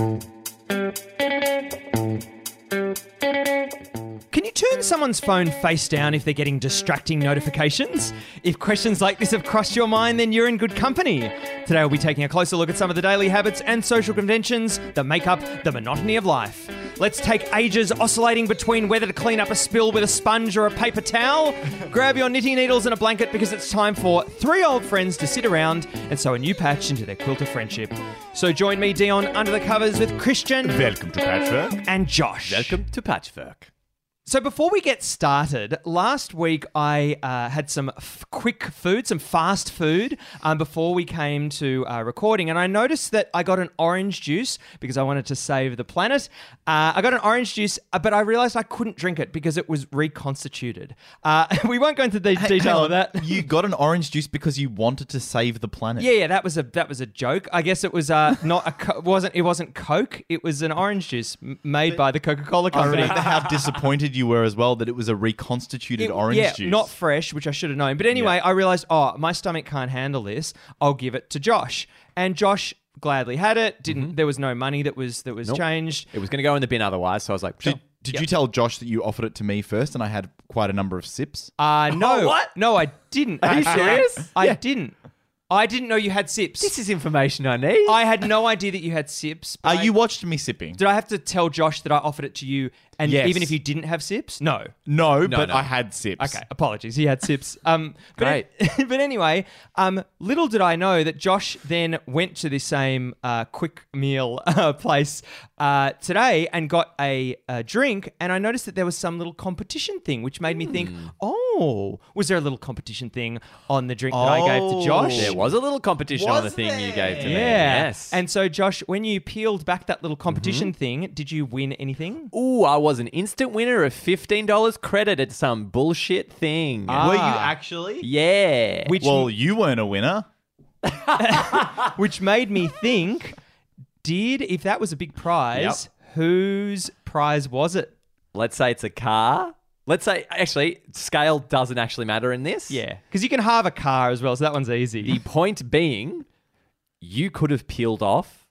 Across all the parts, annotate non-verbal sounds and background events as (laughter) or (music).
Can you turn someone's phone face down if they're getting distracting notifications? If questions like this have crossed your mind, then you're in good company. Today we'll be taking a closer look at some of the daily habits and social conventions that make up the monotony of life. Let's take ages oscillating between whether to clean up a spill with a sponge or a paper towel. Grab your knitting needles and a blanket because it's time for three old friends to sit around and sew a new patch into their quilt of friendship. So join me, Dion, under the covers with Christian Welcome to Patchwork. and Josh. Welcome to Patchwork. So before we get started, last week I uh, had some f- quick food, some fast food, um, before we came to uh, recording, and I noticed that I got an orange juice because I wanted to save the planet. Uh, I got an orange juice, uh, but I realized I couldn't drink it because it was reconstituted. Uh, (laughs) we won't go into the detail of that. You got an orange juice because you wanted to save the planet. Yeah, yeah, that was a that was a joke. I guess it was uh, (laughs) not a co- wasn't it wasn't Coke. It was an orange juice m- made by the Coca Cola I company. remember how disappointed you were as well that it was a reconstituted It- orange yeah, juice. not fresh, which I should have known. But anyway, Yeah. I realized, oh, my stomach can't handle this. I'll give it to Josh, and Josh gladly had it. Didn't Mm-hmm. there was no money that was that was Nope. changed. It was going to go in the bin otherwise, so I was like, Did, "Sure." did Yep. you tell Josh that you offered it to me first and I had quite a number of sips? Uh (laughs) no, what? no, I didn't. Are you serious? I Yeah. didn't. I didn't know you had sips. this is information I need. I had no idea that you had sips. Uh, but I- you watched me sipping. did I have to tell Josh that I offered it to you, and Yes. even if you didn't have sips? No. No, No, but no. I had sips. Okay, apologies. He had sips. (laughs) Um, but, Great. (laughs) but anyway, um, little did I know that Josh then went to the same uh, quick meal (laughs) uh, place uh, today and got a, a drink, and I noticed that there was some little competition thing, which made me think, oh, was there a little competition thing on the drink that I gave to Oh. Josh? there was a little competition on the Was thing you gave to me. Yeah. Yes. And so, Josh, when you peeled back that little competition Mm-hmm. thing, did you win anything? Ooh, I was an instant winner of $15 credit at some bullshit thing. Were you Ah. actually? yeah. Which Well, you weren't a winner. (laughs) which made me think did if that was a big prize whose prize was it Let's say it's a car. Let's say, actually, scale doesn't actually matter in this. yeah because you can halve a car as well so that one's easy The point being, you could have peeled off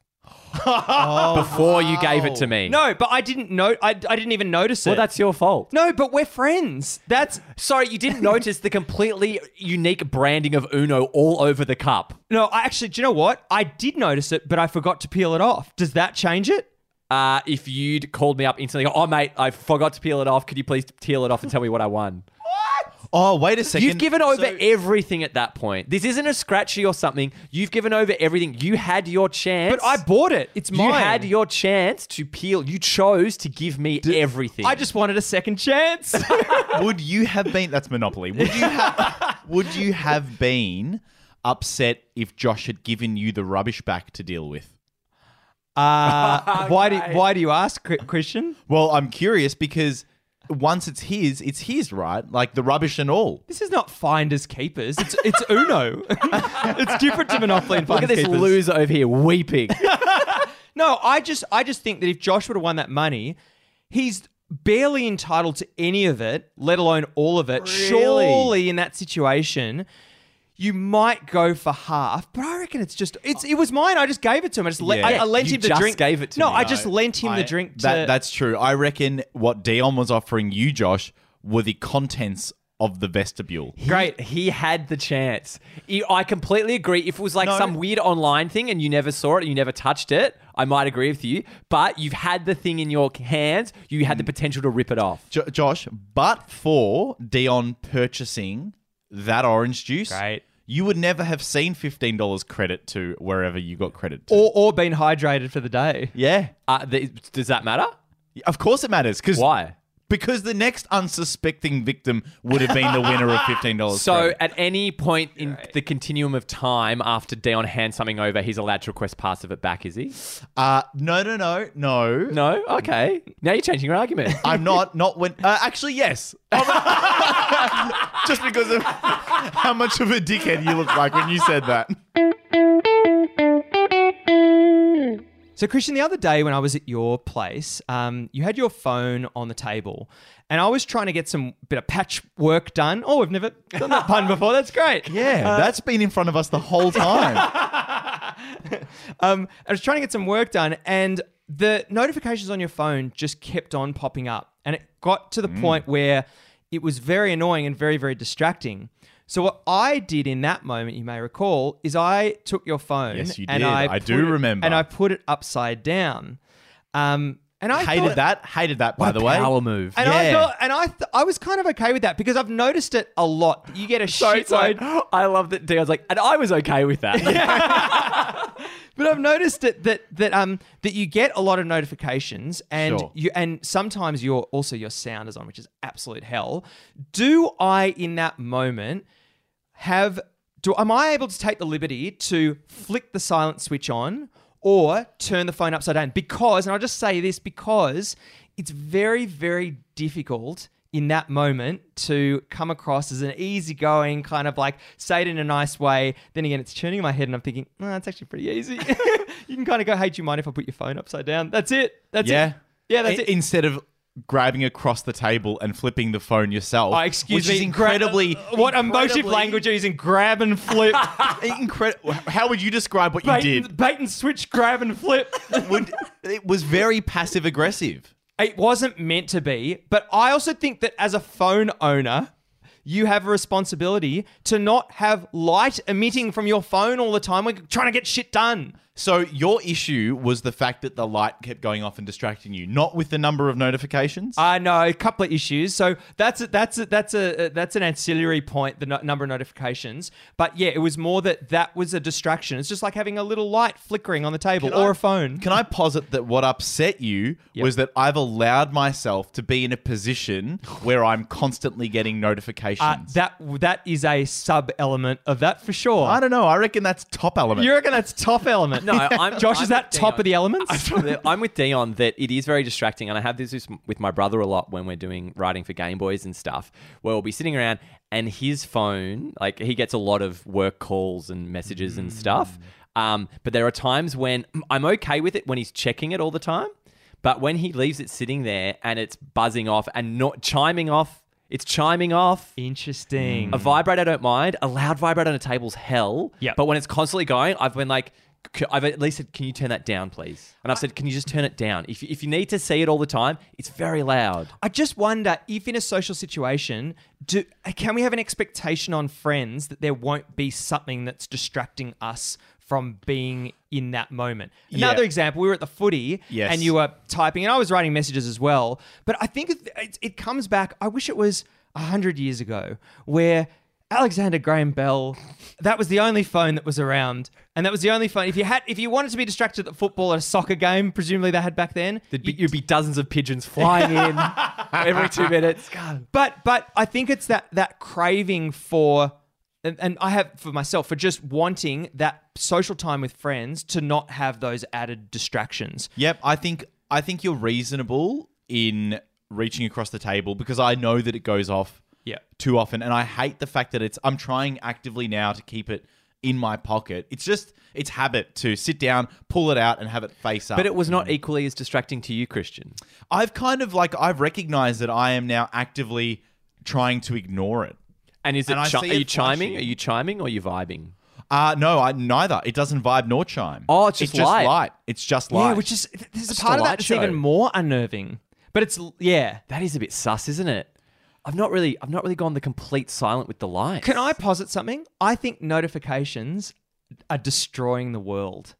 (laughs) before you gave it to me. no but i didn't know I, I didn't even notice it Well, that's your fault. no but we're friends that's Sorry, you didn't (laughs) notice the completely unique branding of Uno all over the cup. no i actually do you know what i did notice it but i forgot to peel it off does that change it Uh, if you'd called me up instantly, oh mate, I forgot to peel it off. Could you please peel it off and tell me what I won? What? Oh, wait a 2nd You've given over everything at that point. This isn't a scratchy or something. You've given over everything. You had your chance. but i bought it it's mine. you had your chance to peel. You chose to give me everything. i just wanted a second chance (laughs) would you have been? That's Monopoly. Would you have? (laughs) would you have been upset if Josh had given you the rubbish back to deal with? Uh, (laughs) why do why do you ask Chri- christian Well, I'm curious because once it's his, it's his, right? Like the rubbish and all. This is not finders keepers. It's it's Uno. (laughs) it's different to Monopoly and Look finders at this keepers. loser over here weeping. (laughs) No, I just I just think that if Josh would have won that money, he's barely entitled to any of it, let alone all of it. Surely in that situation, you might go for half, but I reckon it's just it's it was mine. I just gave it to him. I just le- Yeah. I, I lent You him the just drink. gave it to no, me. I just No, lent him I- the drink. To, That, that's true. I reckon what Dion was offering you, Josh, were the contents of the vestibule. great. He had the chance. He- I completely agree. If it was like No. some weird online thing and you never saw it and you never touched it, I might agree with you. But you've had the thing in your hands. You had the potential to rip it off. Jo- Josh, but for Dion purchasing that orange juice, Great. you would never have seen fifteen dollars credit to wherever you got credit to. Or or been hydrated for the day. yeah, Uh, th- does that matter? of course it matters because Why? Because the next unsuspecting victim would have been the winner of fifteen dollars. (laughs) So at any point in the continuum of time after Dion hands something over, he's allowed to request parts of it back, is he? uh, no, no, no, no, No? Okay. Now you're changing your argument. (laughs) I'm not. Not when. Uh, actually, yes. (laughs) Just because of how much of a dickhead you look like when you said that. So, Christian, the other day when I was at your place, um, you had your phone on the table, and I was trying to get some bit of patchwork done. Oh, we've never done that pun before. That's great. (laughs) Yeah, that's been in front of us the whole time. (laughs) Um, I was trying to get some work done, and the notifications on your phone just kept on popping up. And it got to the point where it was very annoying and very, very distracting. So what I did in that moment, you may recall, is I took your phone. Yes, you and did. I, I do it- remember. And I put it upside down. Um, and I hated thought- that. Hated that. By the way, power move. And I Yeah. thought, and I, th- I was kind of okay with that because I've noticed it a lot. You get a Sorry, (laughs) sorry. shitload, I love that was like, and I was okay with that. (laughs) but I've noticed it that that um that you get a lot of notifications, and Sure. you and sometimes your also your sound is on, which is absolute hell. Do I in that moment have do am I able to take the liberty to flick the silent switch on or turn the phone upside down? Because, and I'll just say this because it's very, very difficult in that moment to come across as an easygoing kind of like say it in a nice way. Then again, it's turning in my head and I'm thinking, no, it's actually pretty easy. (laughs) you can kind of go, hey, do you mind if I put your phone upside down? That's it. That's yeah, it. Yeah, that's it. Instead of grabbing across the table and flipping the phone yourself. Oh, excuse which me. is incredibly. Gra- what emotive language are you using? Grab and flip. (laughs) Incredible. How would you describe what you did? bait and switch, grab and flip. (laughs) Would, it was very passive aggressive. It wasn't meant to be, but I also think that as a phone owner, you have a responsibility to not have light emitting from your phone all the time. We're trying to get shit done. So your issue was the fact that the light kept going off and distracting you, not with the number of notifications. I know a couple of issues. So that's a, that's a, that's a that's an ancillary point. The no- number of notifications, but yeah, it was more that that was a distraction. It's just like having a little light flickering on the table Can or I- a phone. Can I posit that what upset you Yep. was that I've allowed myself to be in a position (laughs) where I'm constantly getting notifications? Uh, that that is a sub element of that for sure. I don't know. I reckon that's top element. You reckon that's top element? (laughs) No, I'm- Josh, I'm is that top Dion. of the elements? I'm with Dion that it is very distracting, and I have this with- my brother a lot when we're doing writing for Game Boys and stuff, where we'll be sitting around and his phone, like he gets a lot of work calls and messages and stuff. Um, but there are times when I'm okay with it when he's checking it all the time, but when he leaves it sitting there and it's buzzing off and not chiming off, it's chiming off. Interesting. A vibrate, I don't mind. A loud vibrate on a table's hell. Yep. But when it's constantly going, I've been like, I've at least said, can you turn that down, please? And I've said, can you just turn it down? If, if you need to see it all the time, it's very loud. I just wonder if in a social situation, do can we have an expectation on friends that there won't be something that's distracting us from being in that moment? Yeah. Another example, we were at the footy Yes. and you were typing, and I was writing messages as well. But I think it, it, it comes back. I wish it was hundred years ago where. Alexander Graham Bell, that was the only phone that was around, and that was the only phone. If you had, if you wanted to be distracted at football or a soccer game, presumably they had back then, There'd be, you'd be dozens of pigeons (laughs) flying in (laughs) every two minutes. But but I think it's that that craving for and, and I have for myself for just wanting that social time with friends to not have those added distractions. Yep, I think I think you're reasonable in reaching across the table because I know that it goes off Yeah. too often, and I hate the fact that it's. I'm trying actively now to keep it in my pocket. It's just it's habit to sit down, pull it out, and have it face up. But it was not equally as distracting to you, Christian. I've kind of like I've recognized that I am now actively trying to ignore it. And is it? And I chi- see are you it chiming? flashing. Are you chiming or are you vibing? Uh no, I neither. It doesn't vibe nor chime. Oh, it's just light. It's just light. Yeah, which is there's a Just part of that that's show. even more unnerving. But it's yeah. That is a bit sus, isn't it? I've not really, I've not really gone the complete silent with the lights. Can I posit something? I think notifications are destroying the world.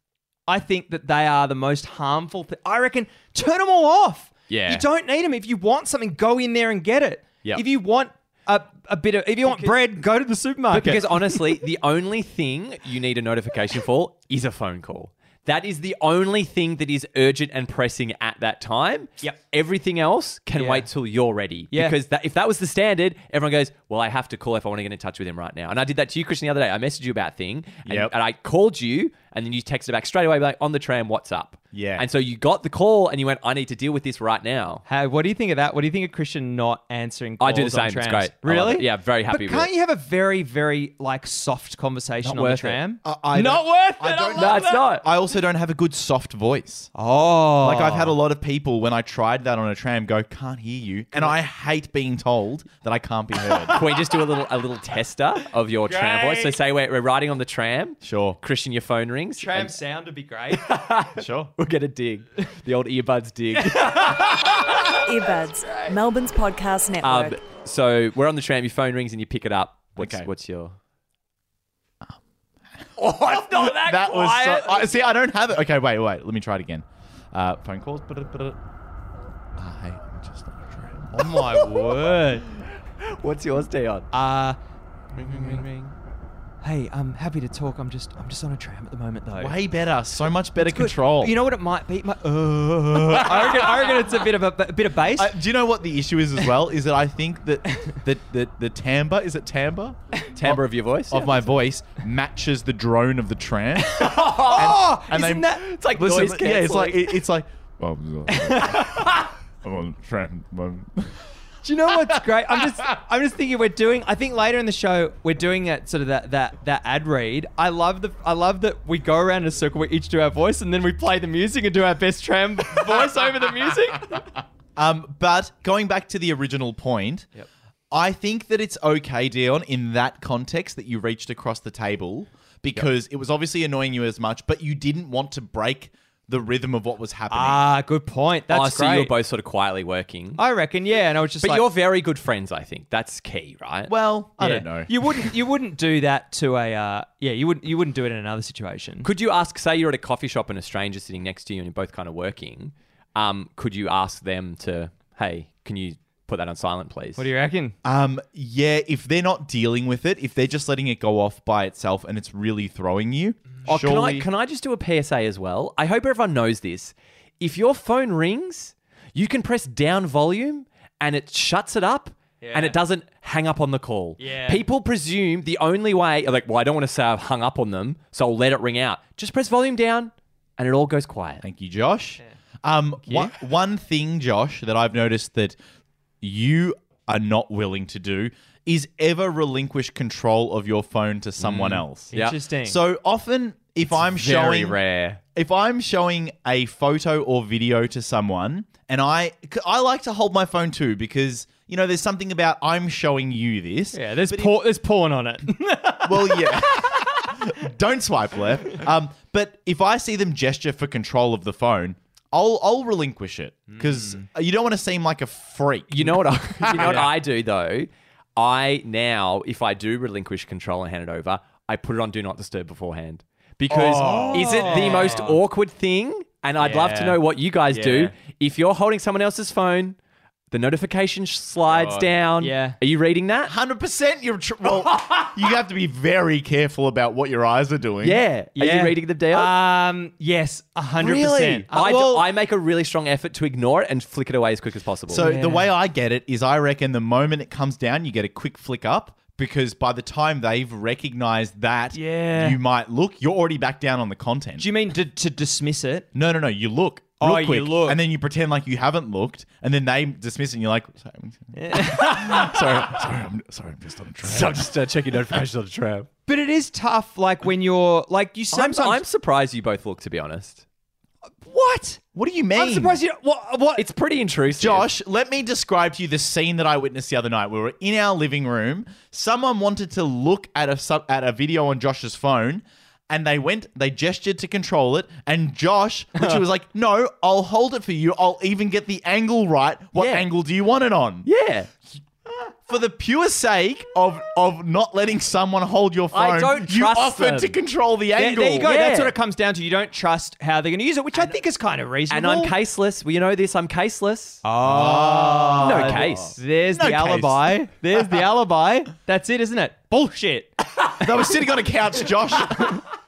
I think that they are the most harmful thing. I reckon turn them all off. Yeah. You don't need them. If you want something, go in there and get it. Yep. If you want a, a bit of, if you want bread, go to the supermarket. Because honestly, (laughs) the only thing you need a notification for is a phone call. That is the only thing that is urgent and pressing at that time. Yep. Everything else can Yeah. wait till you're ready. Yeah. Because that, if that was the standard, everyone goes, "Well, I have to call if I want to get in touch with him right now." And I did that to you, Christian, the other day. I messaged you about a thing, and, Yep. and I called you, and then you texted back straight away, like on the tram, "What's up?" Yeah. And so you got the call, and you went, "I need to deal with this right now." Hey, what do you think of that? What do you think of Christian not answering calls I do the same. It's great. I love Really? it. Yeah, very happy But with can't it. you have a very, very like soft conversation Not on the worth it. tram? I- I not don't- worth it. I don't love No, it's that. not. I also don't have a good soft voice. Oh, Like I've had a lot of people when I tried that on a tram go, "Can't hear you," and I hate being told that I can't be heard. (laughs) Can we just do a little a little tester of your tram voice? So Great. say we're, we're riding on the tram. Sure. Christian, your phone rings. tram and sound would be great. (laughs) sure. We'll get a dig. The old earbuds dig. (laughs) Earbuds, Melbourne's podcast network. um, so we're on the tram. Your phone rings and you pick it up. What's, Okay. what's your? (laughs) Oh, it's (laughs) not that, That was quiet. so. I, see, I don't have it. Okay, wait, wait. Let me try it again. Uh, phone calls. Ah, hey, I'm just on a tram. Oh my word. What's yours, Dion? Uh, ring, ring, ring, ring. Hey, I'm happy to talk. I'm just I'm just on a tram at the moment though. Way better. So much better It's good. control. You know what it might be? My, uh, (laughs) I reckon I reckon it's a bit of a, a bit of bass. I, do you know what the issue is as well? Is that I think that (laughs) that the, the timbre is it timbre Timbre of your voice? of Yeah. my voice matches the drone of the tram. (laughs) oh, and isn't they- that? It's like Listen, noise yeah, it's like cancelling. it, it's like. Well, I'm on the tram. um, (laughs) Do you know what's great? I'm just (laughs) I'm just thinking we're doing. I think later in the show we're doing that sort of that that that ad read. I love the I love that we go around in a circle. We each do our voice and then we play the music and do our best tram (laughs) voice over the music. Um, but going back to the original point, Yep. I think that it's okay, Dion, in that context that you reached across the table because it was obviously annoying you as much, but you didn't want to break the rhythm of what was happening. Ah, good point. That's oh, so great. you were both sort of quietly working. I reckon, yeah. And I was just but like, you're very good friends, I think. That's key, right? well, I yeah. don't know. You wouldn't you wouldn't do that to a uh, yeah. You wouldn't you wouldn't do it in another situation. Could you ask, say you're at a coffee shop and a stranger sitting next to you and you're both kind of working, um, could you ask them to, hey, can you put that on silent, please? What do you reckon? Um, yeah, if they're not dealing with it, if they're just letting it go off by itself and it's really throwing you, Oh, can I, can I just do a PSA as well? I hope everyone knows this. If your phone rings, you can press down volume and it shuts it up and it doesn't hang up on the call. Yeah. People presume the only way, like, well, I don't want to say I've hung up on them, so I'll let it ring out. Just press volume down and it all goes quiet. Thank you, Josh. Um, one, one thing, Josh, that I've noticed that you are not willing to do is ever relinquish control of your phone to someone else. Yeah. Interesting. So often, if I'm Very showing rare. if I'm showing a photo or video to someone, and I I like to hold my phone too because you know there's something about I'm showing you this. yeah, there's But if- there's porn on it. (laughs) (laughs) well, yeah. (laughs) Don't swipe left. Um, but if I see them gesture for control of the phone, I'll I'll relinquish it because hmm. you don't want to seem like a freak. You know what? I, (laughs) you know what I do though. I now, if I do relinquish control and hand it over, I put it on do not disturb beforehand because oh. is it the most awkward thing? And I'd love to know what you guys do. If you're holding someone else's phone, the notification sh- slides down. Yeah. Are you reading that? Hundred percent. You're tr- well. (laughs) you have to be very careful about what your eyes are doing. Yeah. Are you reading the deal? Um, yes, hundred really? percent. Uh, I, d- well- I make a really strong effort to ignore it and flick it away as quick as possible. So Yeah. the way I get it is, I reckon the moment it comes down, you get a quick flick up because by the time they've recognized that Yeah. you might look, you're already back down on the content. Do you mean to, to dismiss it? no, no, no. You look. Oh, real you quick, look. and then you pretend like you haven't looked, and then they dismiss it, and you're like, sorry, (laughs) sorry, (laughs) sorry, I'm, sorry, I'm just on a train. So I'm just uh, checking notifications on the tram. But it is tough, like when you're like you I'm, sometimes. I'm surprised you both look, to be honest. what? What do you mean? I'm surprised you. What? What? It's pretty intrusive. Josh, let me describe to you the scene that I witnessed the other night. We were in our living room. Someone wanted to look at a sub- at a video on Josh's phone, and they went, they gestured to control it, and Josh, which was like, "No, I'll hold it for you. I'll even get the angle right. What Yeah. angle do you want it on?" Yeah. For the pure sake of of not letting someone hold your phone, I don't you trust offered them. to control the there, angle. there you go. Yeah. That's what it comes down to. You don't trust how they're going to use it, which I think is kind of reasonable. And. I'm caseless. Well, you know this. I'm caseless. Oh, no case. There's No the case. alibi. There's the (laughs) alibi. That's it, isn't it? Bullshit. They were sitting on a couch, Josh. (laughs)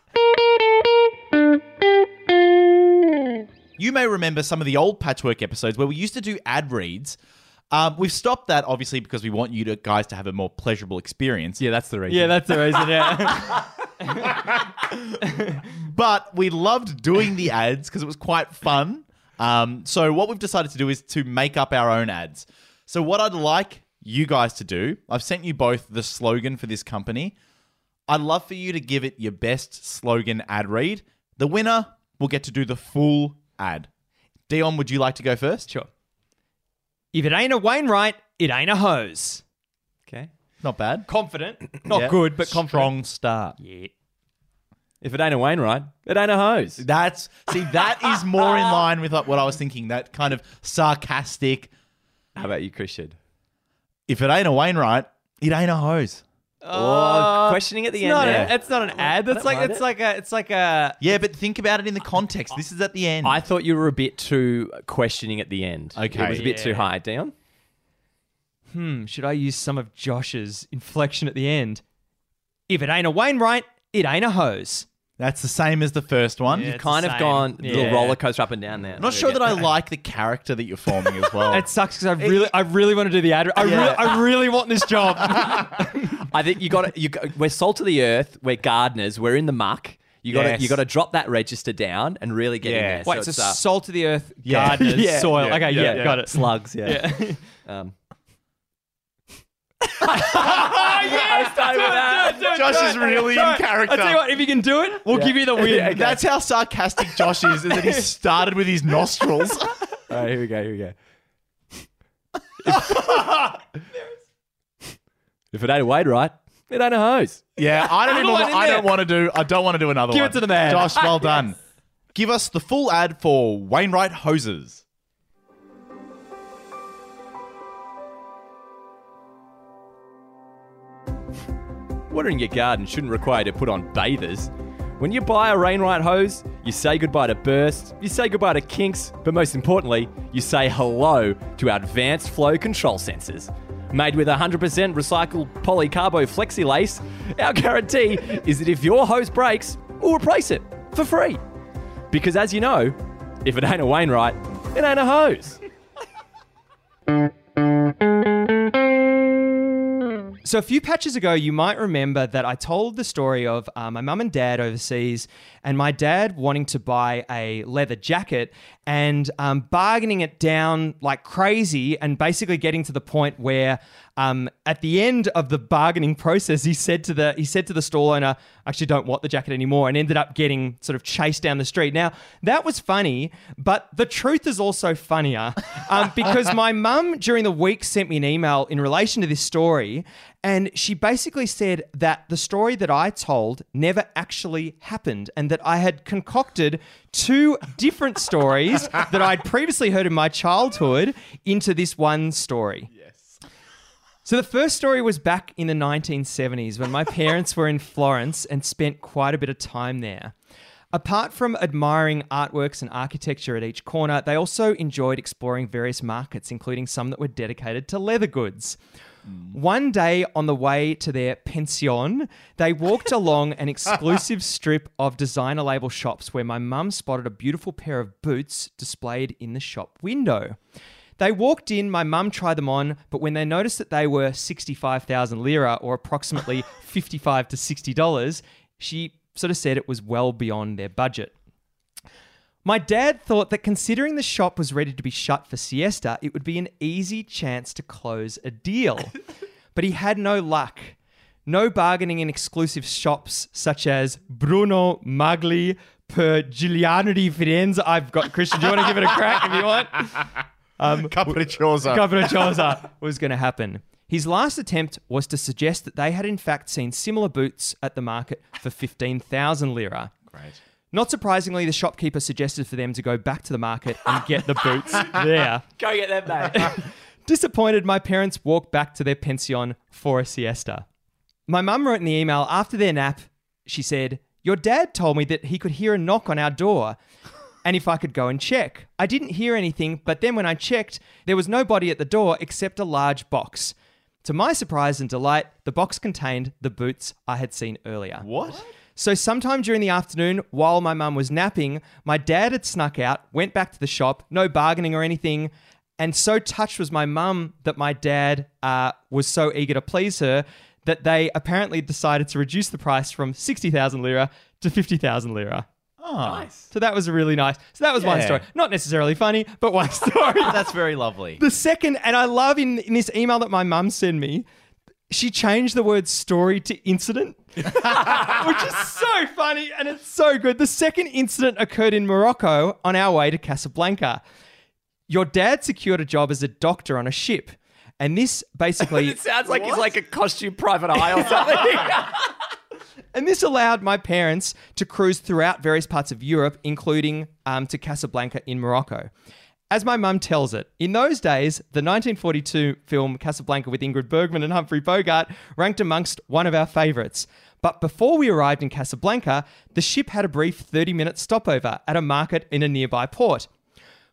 you may remember some of the old patchwork episodes where we used to do ad reads. Um, we've stopped that obviously because we want you to, guys to have a more pleasurable experience. Yeah, that's the reason. Yeah, that's the reason. Yeah. (laughs) But we loved doing the ads because it was quite fun. Um, so what we've decided to do is to make up our own ads. So what I'd like you guys to do, I've sent you both the slogan for this company. I'd love for you to give it your best slogan ad read. The winner will get to do the full ad. Dion, would you like to go first? sure. If it ain't a Wainwright, it ain't a hose. Okay. Not bad. Confident, (coughs) not Yeah. good, but confident. Strong start. Yeah. If it ain't a Wainwright, it ain't a hose. That's see, that is more in line with what I was thinking. That kind of sarcastic. How about you, Christian? If it ain't a Wainwright, it ain't a hose. Oh, questioning at the It's end not, there. a, it's not an ad. That's like it's it. like a it's like a Yeah, but think about it in the context. This is at the end. I thought you were a bit too questioning at the end. Okay. It was a bit too high. Dion? hmm. Should I use some of Josh's inflection at the end? If it ain't a Wainwright, it ain't a hose. That's the same as the first one. Yeah, You've it's kind the of same. gone Yeah. the roller coaster up and down there. I'm not sure that I like the character that you're forming as well. (laughs) It sucks because I really, I really want to do the ad. I, Yeah. really, I really want this job. (laughs) I think you got to. You we're salt of the earth. We're gardeners. We're in the muck. You got to. Yes. You got to drop that register down and really get in Yeah. there. Wait, so, it's, uh, salt of the earth, Yeah. (laughs) gardeners, Yeah. soil. Yeah. Okay, yeah, Yeah. Yeah. got it. slugs. Yeah. Yeah. Um, I started with that. Josh is really in character. I tell you what, if you can do it, we'll give you the win. (laughs) That's how sarcastic Josh is, is that he started with his nostrils. (laughs) All right, here we go. Here we go. if (laughs) it ain't a Wade right, it ain't a hose. yeah, I don't even one want, in I there. don't want to do I don't want to do another Give one. it to the man. Josh, well done. Give us the full ad for Wainwright Hoses. Watering your garden shouldn't require you to put on bathers. When you buy a Wainwright hose, you say goodbye to bursts, you say goodbye to kinks, but most importantly, you say hello to our advanced flow control sensors. Made with 100% recycled polycarbo flexi lace, our guarantee (laughs) is that if your hose breaks, we'll replace it for free. Because as you know, if it ain't a Wainwright, it ain't a hose. (laughs) So a few patches ago, you might remember that I told the story of uh, my mum and dad overseas, and my dad wanting to buy a leather jacket and um, bargaining it down like crazy, and basically getting to the point where, um, at the end of the bargaining (laughs) process, he said to the he said to the stall owner, "I "Actually, don't want the jacket anymore," and ended up getting sort of chased down the street. Now that was funny, but the truth is also funnier um, because (laughs) my mum during the week sent me an email in relation to this story. And she basically said that the story that I told never actually happened and that I had concocted two different stories that I'd previously heard in my childhood into this one story. Yes. So the first story was back in the 1970s when my parents were in Florence and spent quite a bit of time there. Apart from admiring artworks and architecture at each corner, they also enjoyed exploring various markets, including some that were dedicated to leather goods. Mm. One day on the way to their pension, they walked (laughs) along an exclusive strip of designer label shops where my mum spotted a beautiful pair of boots displayed in the shop window. They walked in, my mum tried them on, but when they noticed that they were 65,000 lira or approximately (laughs) 55 to $60, she sort of said it was well beyond their budget. My dad thought that considering the shop was ready to be shut for siesta, it would be an easy chance to close a deal. (laughs) but he had no luck. No bargaining in exclusive shops such as Bruno Magli per Giuliano di Firenze. I've got Christian. Do you want to give it a crack if you want? (laughs) Um, Capricciosa. (laughs) Capricciosa was going to happen. His last attempt was to suggest that they had in fact seen similar boots at the market for 15,000 lira. Great. Not surprisingly, the shopkeeper suggested for them to go back to the market and get the boots (laughs) there. Go get them mate. (laughs) Disappointed, my parents walked back to their pension for a siesta. My mum wrote in the email after their nap, she said, Your dad told me that he could hear a knock on our door and if I could go and check. I didn't hear anything, but then when I checked, there was nobody at the door except a large box. To my surprise and delight, the box contained the boots I had seen earlier. What? So, sometime during the afternoon, while my mum was napping, my dad had snuck out, went back to the shop, no bargaining or anything. And so touched was my mum that my dad uh, was so eager to please her that they apparently decided to reduce the price from 60,000 lira to 50,000 lira. Oh, nice. So that was really nice. So that was one story. Not necessarily funny, but one (laughs) story. That's very lovely. The second, and I love in, in this email that my mum sent me, she changed the word story to incident, (laughs) which is so funny and it's so good. The second incident occurred in Morocco on our way to Casablanca. Your dad secured a job as a doctor on a ship. And this basically (laughs) it sounds like he's like a costume private eye or something. (laughs) And this allowed my parents to cruise throughout various parts of Europe, including um, to Casablanca in Morocco. As my mum tells it, in those days, the 1942 film Casablanca with Ingrid Bergman and Humphrey Bogart ranked amongst one of our favourites. But before we arrived in Casablanca, the ship had a brief 30 minute stopover at a market in a nearby port.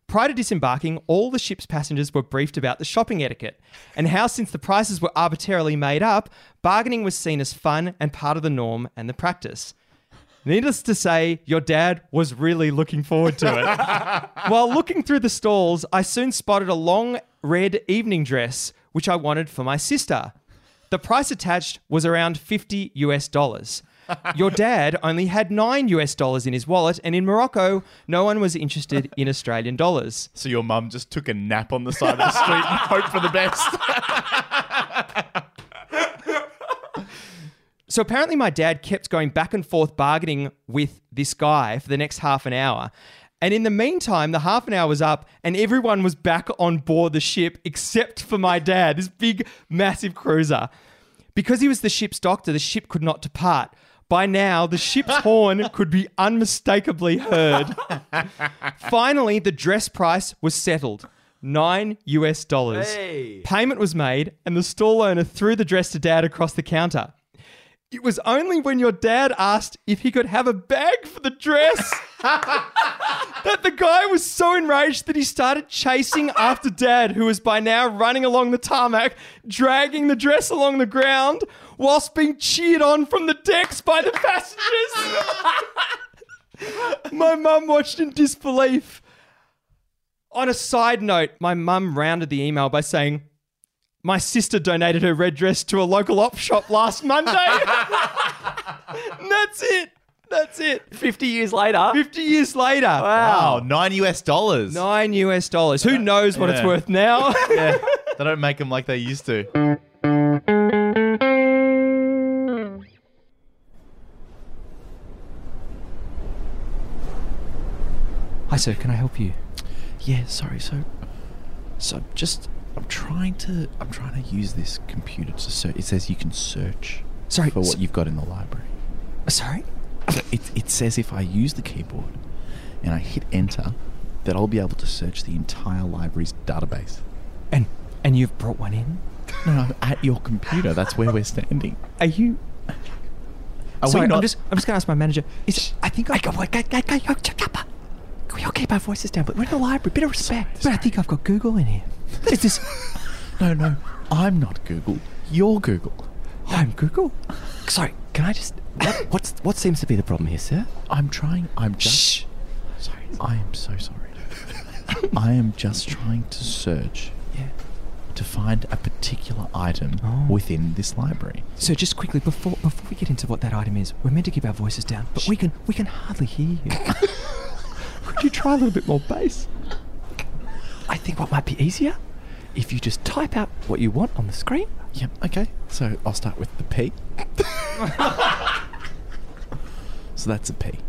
Prior to disembarking, all the ship's passengers were briefed about the shopping etiquette and how, since the prices were arbitrarily made up, bargaining was seen as fun and part of the norm and the practice. Needless to say, your dad was really looking forward to it. (laughs) While looking through the stalls, I soon spotted a long red evening dress, which I wanted for my sister. The price attached was around 50 US dollars. Your dad only had 9 US dollars in his wallet, and in Morocco, no one was interested in Australian dollars. So your mum just took a nap on the side of the street and hoped for the best. (laughs) So apparently, my dad kept going back and forth bargaining with this guy for the next half an hour. And in the meantime, the half an hour was up and everyone was back on board the ship except for my dad, this big, massive cruiser. Because he was the ship's doctor, the ship could not depart. By now, the ship's (laughs) horn could be unmistakably heard. Finally, the dress price was settled. Nine US dollars. Hey. Payment was made, and the stall owner threw the dress to dad across the counter. It was only when your dad asked if he could have a bag for the dress (laughs) that the guy was so enraged that he started chasing after dad, who was by now running along the tarmac, dragging the dress along the ground, whilst being cheered on from the decks by the passengers. (laughs) my mum watched in disbelief. On a side note, my mum rounded the email by saying, my sister donated her red dress to a local op shop last Monday. and (laughs) that's it. That's it. 50 years later. 50 years later. Wow, nine US dollars. Nine US dollars. Who knows what it's Yeah. worth now? (laughs) Yeah, (laughs) they don't make them like they used to. Hi, sir. Can I help you? Yeah, sorry. So, so just I'm trying to I'm trying to use this computer to search. It says you can search Sorry, for what you've got in the library. Uh, sorry? So it it says if I use the keyboard and I hit enter, that I'll be able to search the entire library's database. And and you've brought one in? No, no, at your computer. That's where we're standing. (laughs) Are you? Are Sorry? I'm just I'm just gonna ask my manager. Is I think I got what? Can we all keep our voices down? But we're in the library. Bit of respect. But I think I've got Google in here. Is this? No, no, I'm not Google. You're Google. I'm Google. Sorry, can I just. What, what's, what seems to be the problem here, sir? I'm trying. I'm just. Shh. Sorry. I am so sorry. I am just trying to search Yeah. to find a particular item Oh. within this library. So just quickly before before we get into what that item is, we're meant to keep our voices down, but we can we can hardly hear you. (laughs) Could you try a little bit more bass? I think what might be easier if you just type out what you want on the screen. Yep. Okay. So I'll start with the P. (laughs) so that's a P.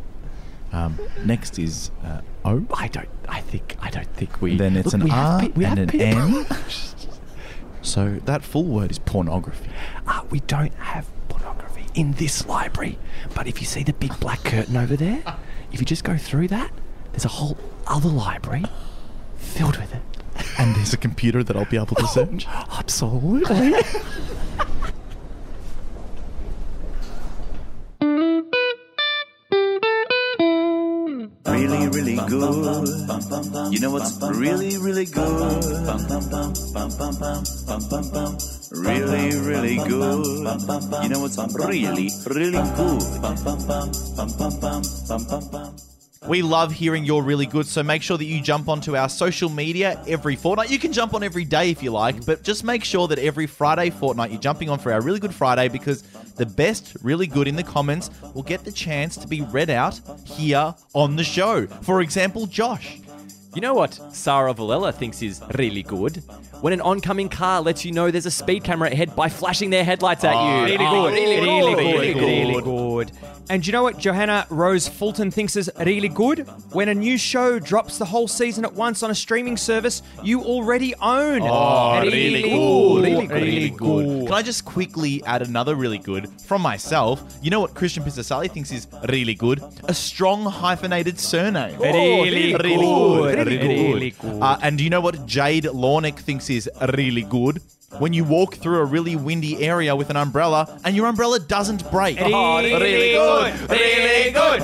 Um, next is uh, O. I don't. I think. I don't think we. Then it's Look, an R P- and an P- N. (laughs) so that full word is pornography. Ah, we don't have pornography in this library. But if you see the big black curtain over there, if you just go through that, there's a whole other library filled with it. And there's a computer that I'll be able to oh, search. Absolutely. (laughs) really, really good. You know what's really, really good? Really, really good. You know what's really, really good? We love hearing you're really good, so make sure that you jump onto our social media every fortnight. You can jump on every day if you like, but just make sure that every Friday fortnight you're jumping on for our Really Good Friday because the best really good in the comments will get the chance to be read out here on the show. For example, Josh. You know what Sarah Valella thinks is really good? When an oncoming car lets you know there's a speed camera ahead by flashing their headlights at you. really Oh, good. Really, Really good. good. Really good. Really good. And you know what Johanna Rose Fulton thinks is really good? When a new show drops the whole season at once on a streaming service you already own. Oh, really good. Really good. Really good. Can I just quickly add another really good from myself? You know what Christian Pizzasali thinks is really good? A strong hyphenated surname. Really really good. good. Really Really good. good. Uh, and do you know what Jade Lornick thinks is really good? When you walk through a really windy area with an umbrella and your umbrella doesn't break. Oh, really good. Really good.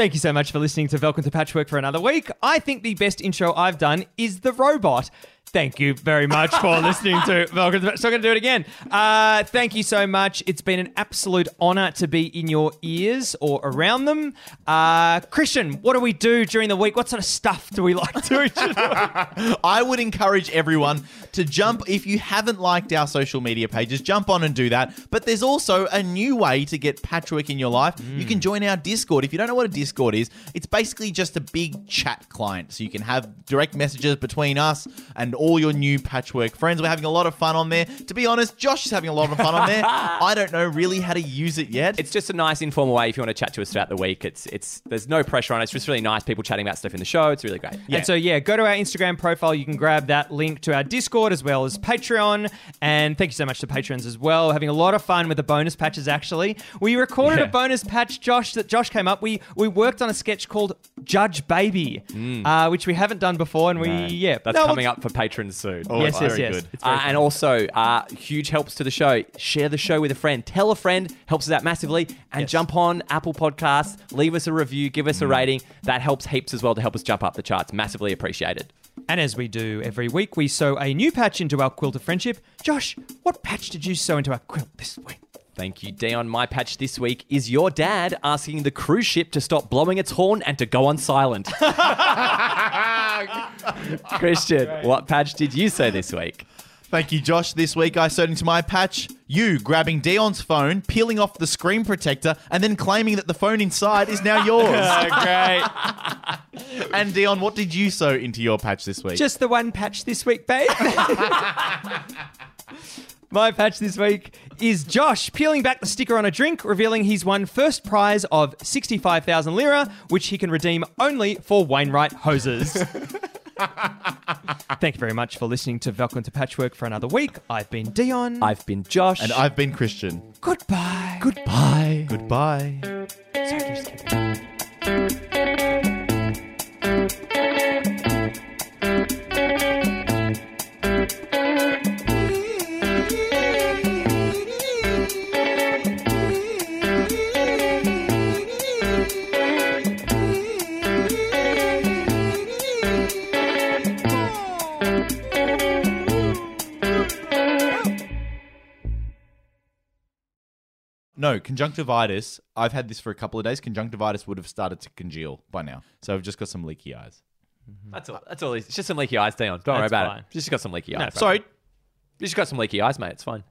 Thank you so much for listening to Welcome to Patchwork for another week. I think the best intro I've done is the robot. Thank you very much for (laughs) listening to Welcome to. So I'm going to do it again. Uh, thank you so much. It's been an absolute honor to be in your ears or around them. Uh, Christian, what do we do during the week? What sort of stuff do we like doing? (laughs) I would encourage everyone to jump, if you haven't liked our social media pages, jump on and do that. But there's also a new way to get patchwork in your life. You can join our Discord. If you don't know what a Discord is, it's basically just a big chat client. So you can have direct messages between us and all your new patchwork friends. We're having a lot of fun on there. To be honest, Josh is having a lot of fun on there. (laughs) I don't know really how to use it yet. It's just a nice informal way if you want to chat to us throughout the week. It's it's there's no pressure on it. It's just really nice people chatting about stuff in the show. It's really great. And so, yeah, go to our Instagram profile. You can grab that link to our Discord as well as Patreon. And thank you so much to patrons as well. We're having a lot of fun with the bonus patches, actually. We recorded Yeah. a bonus patch, Josh, that Josh came up. We we worked on a sketch called Judge Baby, uh, which we haven't done before. And we, yeah. That's No, coming it's- up for patrons soon. Oh, Yes, yes, very yes. good. It's very Uh, and also, uh, huge helps to the show. Share the show with a friend. Tell a friend. Helps us out massively. And Yes. jump on Apple Podcasts. Leave us a review. Give us a rating. That helps heaps as well to help us jump up the charts. Massively appreciated. And as we do every week, we sew a new patch into our quilt of friendship. Josh, what patch did you sew into our quilt this week? Thank you, Dion. My patch this week is your dad asking the cruise ship to stop blowing its horn and to go on silent. (laughs) (laughs) Christian, what patch did you say this week? Thank you, Josh. This week I sewed into my patch you grabbing Dion's phone, peeling off the screen protector, and then claiming that the phone inside is now (laughs) yours. great. (laughs) and Dion, what did you sew into your patch this week? Just the one patch this week, babe. My patch this week is Josh peeling back the sticker on a drink, revealing he's won first prize of 65,000 lira, which he can redeem only for Wainwright hoses. (laughs) Thank you very much for listening to Welcome to Patchwork for another week. I've been Dion. I've been Josh. and I've been Christian. Goodbye. Goodbye. Goodbye. No, conjunctivitis. I've had this for a couple of days. Conjunctivitis would have started to congeal by now. So I've just got some leaky eyes. Mm-hmm. That's all. That's all. It's just some leaky eyes, Dion. Don't worry That's about fine. it. Just got some leaky eyes. No, Sorry, You just got some leaky eyes, mate. It's fine.